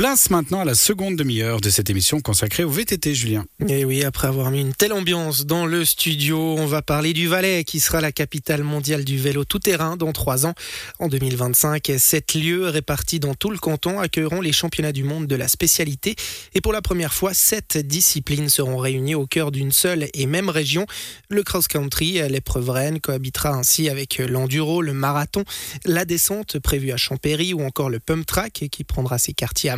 Place maintenant à la seconde demi-heure de cette émission consacrée au VTT, Julien. Et oui, après avoir mis une telle ambiance dans le studio, on va parler du Valais, qui sera la capitale mondiale du vélo tout-terrain dans trois ans. En 2025, sept lieux répartis dans tout le canton accueilleront les championnats du monde de la spécialité. Et pour la première fois, sept disciplines seront réunies au cœur d'une seule et même région. Le cross-country, l'épreuve reine, cohabitera ainsi avec l'enduro, le marathon, la descente prévue à Champéry ou encore le pump track qui prendra ses quartiers à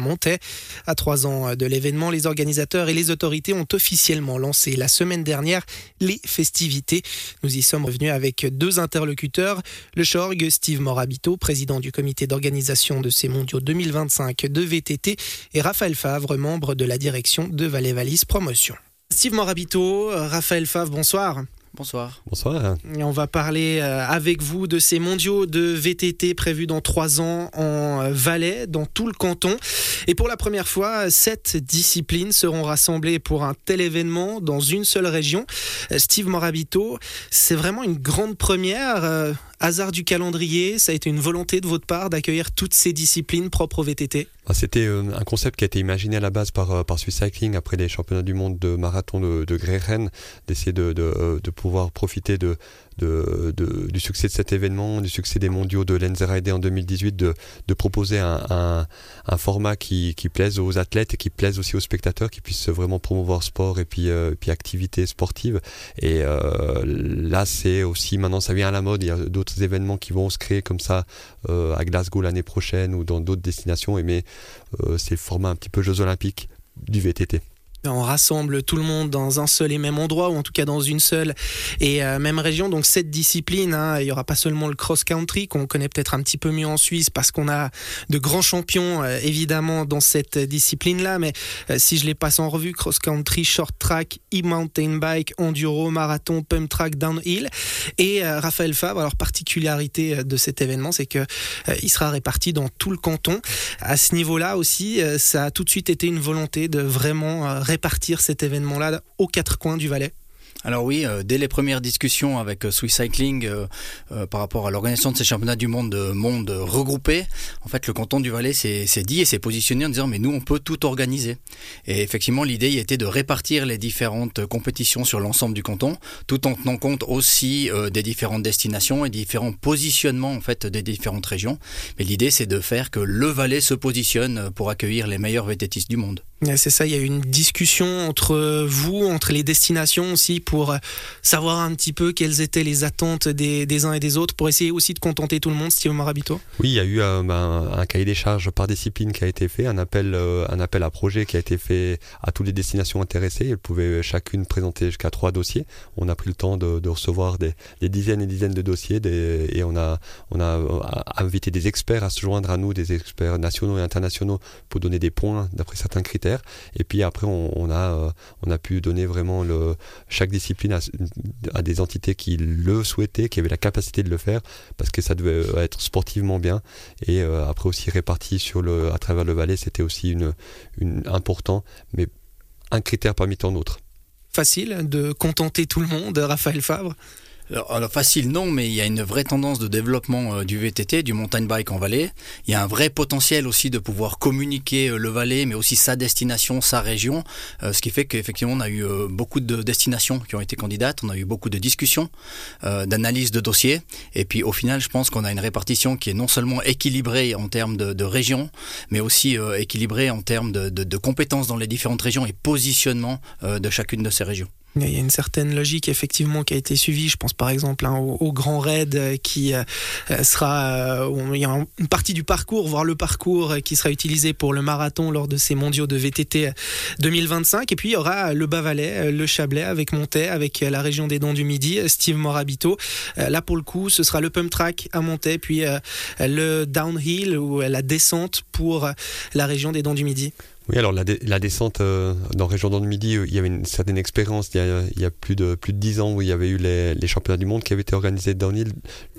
À trois ans de l'événement, les organisateurs et les autorités ont officiellement lancé la semaine dernière les festivités. Nous y sommes revenus avec deux interlocuteurs. Le Chorg, Steve Morabito, président du comité d'organisation de ces mondiaux 2025 de VTT, et Raphaël Favre, membre de la direction de Valais Valise Promotion. Steve Morabito, Raphaël Favre, bonsoir. Bonsoir. Bonsoir. Et on va parler euh, avec vous de ces mondiaux de VTT prévus dans trois ans en Valais, dans tout le canton. Et pour la première fois, sept disciplines seront rassemblées pour un tel événement dans une seule région. Euh, Steve Morabito, c'est vraiment une grande première. Euh, hasard du calendrier, ça a été une volonté de votre part d'accueillir toutes ces disciplines propres au VTT ah, C'était un concept qui a été imaginé à la base par, par Swiss Cycling après les championnats du monde de marathon de, de Greyren, d'essayer de, de, de pouvoir profiter de, de, du succès de cet événement, du succès des mondiaux de l'NZRD en 2018, de, de proposer un, un, format qui, qui, plaise aux athlètes et qui plaise aussi aux spectateurs, qui puisse vraiment promouvoir sport et puis, euh, puis activités sportives. Et euh, là, c'est aussi, maintenant, ça vient à la mode. Il y a d'autres événements qui vont se créer comme ça euh, à Glasgow l'année prochaine ou dans d'autres destinations. Et mais c'est le format un petit peu Jeux Olympiques du VTT on rassemble tout le monde dans un seul et même endroit, ou en tout cas dans une seule et euh, même région. Donc cette discipline, hein, il y aura pas seulement le cross-country qu'on connaît peut-être un petit peu mieux en Suisse parce qu'on a de grands champions euh, évidemment dans cette discipline-là. Mais euh, si je les passe en revue, cross-country, short track, e-mountain bike, enduro, marathon, pump track, downhill. Et Raphaël Favre, alors particularité de cet événement, c'est que il sera réparti dans tout le canton. À ce niveau-là aussi, ça a tout de suite été une volonté de vraiment répartir cet événement-là aux quatre coins du Valais alors oui, euh, dès les premières discussions avec euh, Swiss Cycling euh, par rapport à l'organisation de ces championnats du monde, monde regroupés, en fait le canton du Valais s'est dit et s'est positionné en disant mais nous on peut tout organiser. Et effectivement l'idée était de répartir les différentes compétitions sur l'ensemble du canton, tout en tenant compte aussi des différentes destinations et différents positionnements en fait des différentes régions. Mais l'idée c'est de faire que le Valais se positionne pour accueillir les meilleurs vététistes du monde. C'est ça, il y a eu une discussion entre vous, entre les destinations aussi, pour savoir un petit peu quelles étaient les attentes des, uns et des autres, pour essayer aussi de contenter tout le monde, Steve Marabito Oui, il y a eu un, ben, un, cahier des charges par discipline qui a été fait, un appel, euh, un appel à projet qui a été fait à toutes les destinations intéressées. Elles pouvaient chacune présenter jusqu'à trois dossiers. On a pris le temps de, recevoir des, dizaines et dizaines de dossiers et on a, on a euh, invité des experts à se joindre à nous, des experts nationaux et internationaux, pour donner des points d'après certains critères. Et puis après, on, a, euh, on a pu donner vraiment le, chaque discipline à, des entités qui le souhaitaient, qui avaient la capacité de le faire, parce que ça devait être sportivement bien. Et euh, après aussi réparti sur le, à travers le Valais, c'était aussi une, important, mais un critère parmi tant d'autres. Facile de contenter tout le monde, Raphaël Fabre? Alors, facile non, mais il y a une vraie tendance de développement euh, du VTT, du mountain bike en vallée. Il y a un vrai potentiel aussi de pouvoir communiquer euh, le Valais, mais aussi sa destination, sa région. Euh, ce qui fait qu'effectivement, on a eu beaucoup de destinations qui ont été candidates, on a eu beaucoup de discussions, d'analyses de dossiers. Et puis au final, je pense qu'on a une répartition qui est non seulement équilibrée en termes de, de régions, mais aussi équilibrée en termes de, de, compétences dans les différentes régions et positionnement de chacune de ces régions. Il y a une certaine logique effectivement qui a été suivie. Je pense par exemple hein, au, Grand Raid euh, qui euh, sera, euh, il y a une partie du parcours, voire le parcours qui sera utilisé pour le marathon lors de ces mondiaux de VTT 2025. Et puis il y aura le Bas-Valais, le Chablais avec Montaix, avec la région des Dents du Midi, Steve Morabito. Là pour le coup, ce sera le pump track à Montaix, puis le downhill ou la descente pour la région des Dents du Midi. Oui, alors la, la descente euh, dans Région dans le Midi, il y avait une certaine expérience. Il y a, il y a plus de plus de dix ans où il y avait eu les, les championnats du monde qui avaient été organisés downhill.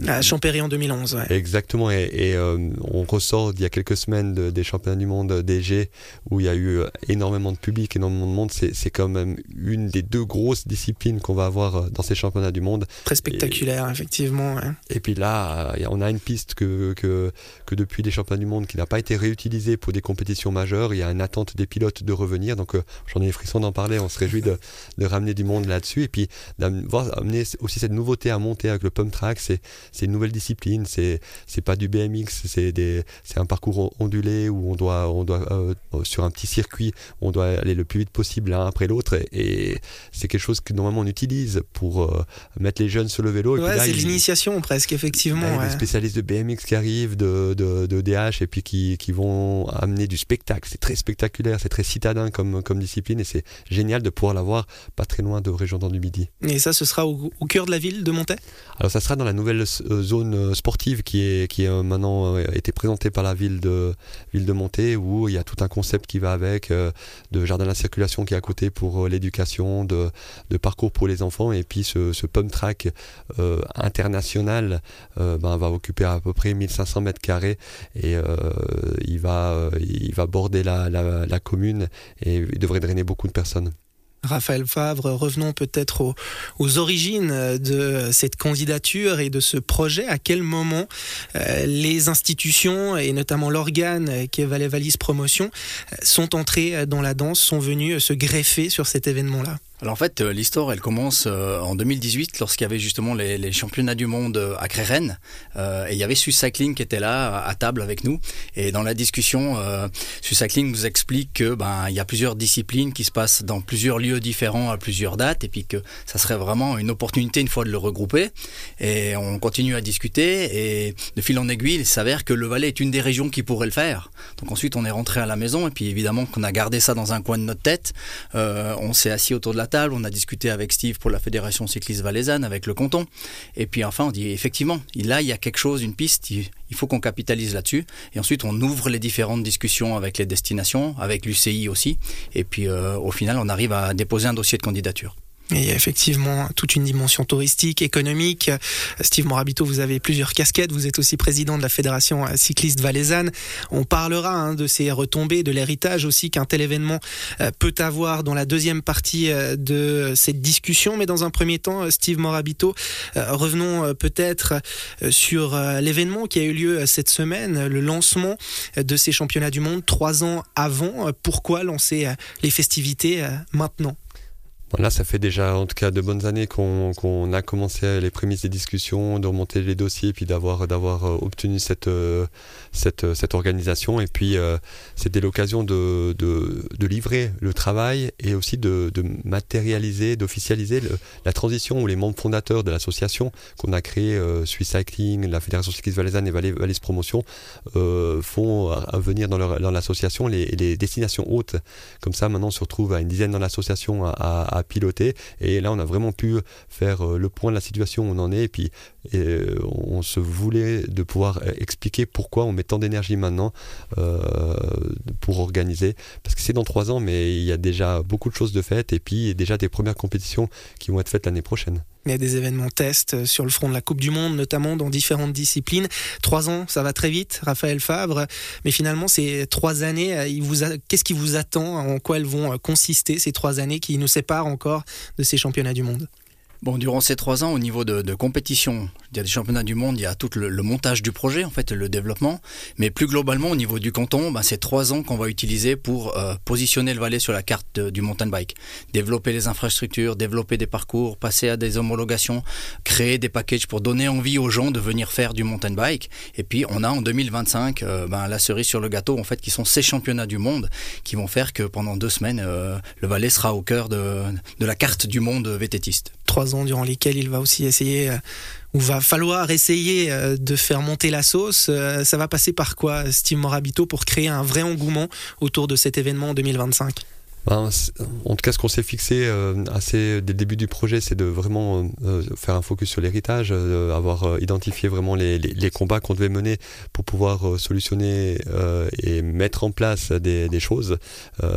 À Champéry en 2011, ouais. Exactement, et, et euh, on ressort d'il y a quelques semaines de, des championnats du monde DG où il y a eu énormément de public, énormément de monde. C'est quand même une des deux grosses disciplines qu'on va avoir dans ces championnats du monde. Très spectaculaire, et, effectivement. Ouais. Et puis là, on a une piste que, que, que depuis les championnats du monde qui n'a pas été réutilisée pour des compétitions majeures. Il y a une attente des pilotes de revenir. Donc euh, j'en ai les frissons d'en parler. On se réjouit de, de ramener du monde là-dessus. Et puis d'amener aussi cette nouveauté à monter avec le pump track. C'est une nouvelle discipline. C'est c'est pas du BMX. C'est un parcours ondulé où on doit, on doit euh, sur un petit circuit, on doit aller le plus vite possible l'un après l'autre. Et, et c'est quelque chose que normalement on utilise pour euh, mettre les jeunes sur le vélo. Ouais, c'est l'initiation presque, effectivement. Là, ouais. Des spécialistes de BMX qui arrivent, de, de, de DH, et puis qui, qui vont amener du spectacle. C'est très spectaculaire, c'est très citadin comme, comme discipline, et c'est génial de pouvoir l'avoir pas très loin de Région dans du Midi. Et ça, ce sera au, au cœur de la ville de Montaix? Alors ça sera dans la nouvelle zone sportive qui est, qui est maintenant été présentée par la ville de, ville de Montaix, où il y a tout un concept qui va avec, de jardin de la circulation qui est à côté pour l'éducation, de, de parcours pour les enfants, et puis ce, ce pump track euh, international euh, ben, va occuper à peu près 1500 mètres carrés et euh, il, va, il va border la, la, la commune et il devrait drainer beaucoup de personnes. Raphaël Favre, revenons peut-être aux, origines de cette candidature et de ce projet. À quel moment euh, les institutions et notamment l'organe qui est Valais Valise Promotion sont entrés dans la danse, sont venus se greffer sur cet événement-là? Alors en fait, l'histoire, elle commence euh, en 2018 lorsqu'il y avait justement les, championnats du monde à Crérennes euh, et il y avait Swiss Cycling qui était là à table avec nous et dans la discussion, euh, Swiss Cycling nous explique que ben il y a plusieurs disciplines qui se passent dans plusieurs lieux différents à plusieurs dates et puis que ça serait vraiment une opportunité une fois de le regrouper et on continue à discuter et de fil en aiguille, il s'avère que le Valais est une des régions qui pourrait le faire. Donc ensuite, on est rentré à la maison et puis évidemment qu'on a gardé ça dans un coin de notre tête. on s'est assis autour de la on a discuté avec Steve pour la Fédération cycliste valaisanne, avec le canton. Et puis enfin, on dit effectivement, là, il y a quelque chose, une piste, il faut qu'on capitalise là-dessus. Et ensuite, on ouvre les différentes discussions avec les destinations, avec l'UCI aussi. Et puis euh, au final, on arrive à déposer un dossier de candidature. Il y a effectivement toute une dimension touristique, économique. Steve Morabito, vous avez plusieurs casquettes. Vous êtes aussi président de la Fédération cycliste valaisanne. On parlera hein, de ces retombées, de l'héritage aussi qu'un tel événement peut avoir dans la deuxième partie de cette discussion. Mais dans un premier temps, Steve Morabito, revenons peut-être sur l'événement qui a eu lieu cette semaine, le lancement de ces championnats du monde trois ans avant. Pourquoi lancer les festivités maintenant? Là, ça fait déjà en tout cas de bonnes années qu'on qu a commencé les prémices des discussions, de remonter les dossiers, puis d'avoir d'avoir obtenu cette, cette cette organisation. Et puis euh, c'était l'occasion de, de, livrer le travail et aussi de, matérialiser, d'officialiser la transition où les membres fondateurs de l'association qu'on a créé, euh, Swiss Cycling, la Fédération cycliste valaisanne et Valais Promotion, euh, font venir dans, l'association les, destinations hautes. Comme ça, maintenant, on se retrouve à une dizaine dans l'association à piloter. Et là, on a vraiment pu faire le point de la situation où on en est. Et puis, et on se voulait de pouvoir expliquer pourquoi on met tant d'énergie maintenant euh, pour organiser. Parce que c'est dans trois ans, mais il y a déjà beaucoup de choses de faites. Et puis, déjà des premières compétitions qui vont être faites l'année prochaine. Il y a des événements tests sur le front de la Coupe du Monde, notamment dans différentes disciplines. Trois ans, ça va très vite, Raphaël Favre. Mais finalement, ces trois années, a... qu'est-ce qui vous attend? En quoi elles vont consister, ces trois années qui nous séparent encore de ces championnats du monde? Bon, durant ces trois ans, au niveau de, de, compétition, il y a des championnats du monde, il y a tout le, le, montage du projet, en fait, le développement. Mais plus globalement, au niveau du canton, ben, c'est trois ans qu'on va utiliser pour euh, positionner le Valais sur la carte du mountain bike. Développer les infrastructures, développer des parcours, passer à des homologations, créer des packages pour donner envie aux gens de venir faire du mountain bike. Et puis, on a en 2025 euh, ben, la cerise sur le gâteau, en fait, qui sont ces championnats du monde qui vont faire que pendant deux semaines, euh, le Valais sera au cœur de, de la carte du monde vététiste. Trois ans durant lesquels il va aussi essayer euh, ou va falloir essayer euh, de faire monter la sauce. Euh, ça va passer par quoi, Steve Morabito, pour créer un vrai engouement autour de cet événement en 2025 ben, en tout cas, ce qu'on s'est fixé euh, assez dès le début du projet, c'est de vraiment euh, faire un focus sur l'héritage, euh, avoir identifié vraiment les, combats qu'on devait mener pour pouvoir solutionner et mettre en place des, choses.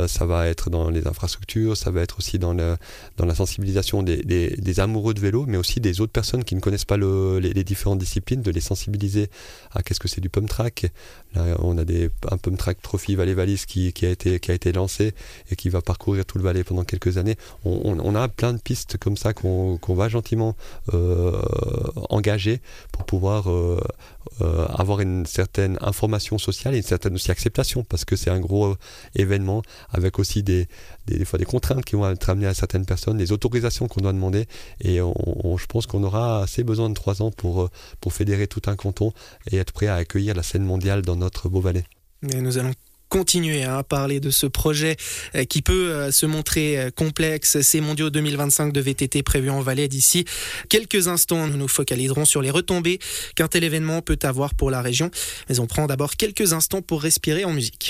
ça va être dans les infrastructures, ça va être aussi dans, la sensibilisation des, amoureux de vélo, mais aussi des autres personnes qui ne connaissent pas le, les, différentes disciplines, de les sensibiliser à qu'est-ce que c'est du pump track. Là, on a des, un pump track Trophy Valley Valise qui, qui a été lancé et qui va parcourir tout le Valais pendant quelques années. On, a plein de pistes comme ça qu'on qu va gentiment euh, engager pour pouvoir euh, euh, avoir une certaine information sociale et une certaine aussi acceptation parce que c'est un gros événement avec aussi des, fois des contraintes qui vont être amenées à certaines personnes, des autorisations qu'on doit demander et je pense qu'on aura assez besoin de trois ans pour, pour fédérer tout un canton et être prêt à accueillir la scène mondiale dans notre beau Valais. Et nous allons continuer à parler de ce projet euh, qui peut euh, se montrer euh, complexe. Ces mondiaux 2025 de VTT prévus en Valais d'ici quelques instants. Nous nous focaliserons sur les retombées qu'un tel événement peut avoir pour la région. Mais on prend d'abord quelques instants pour respirer en musique.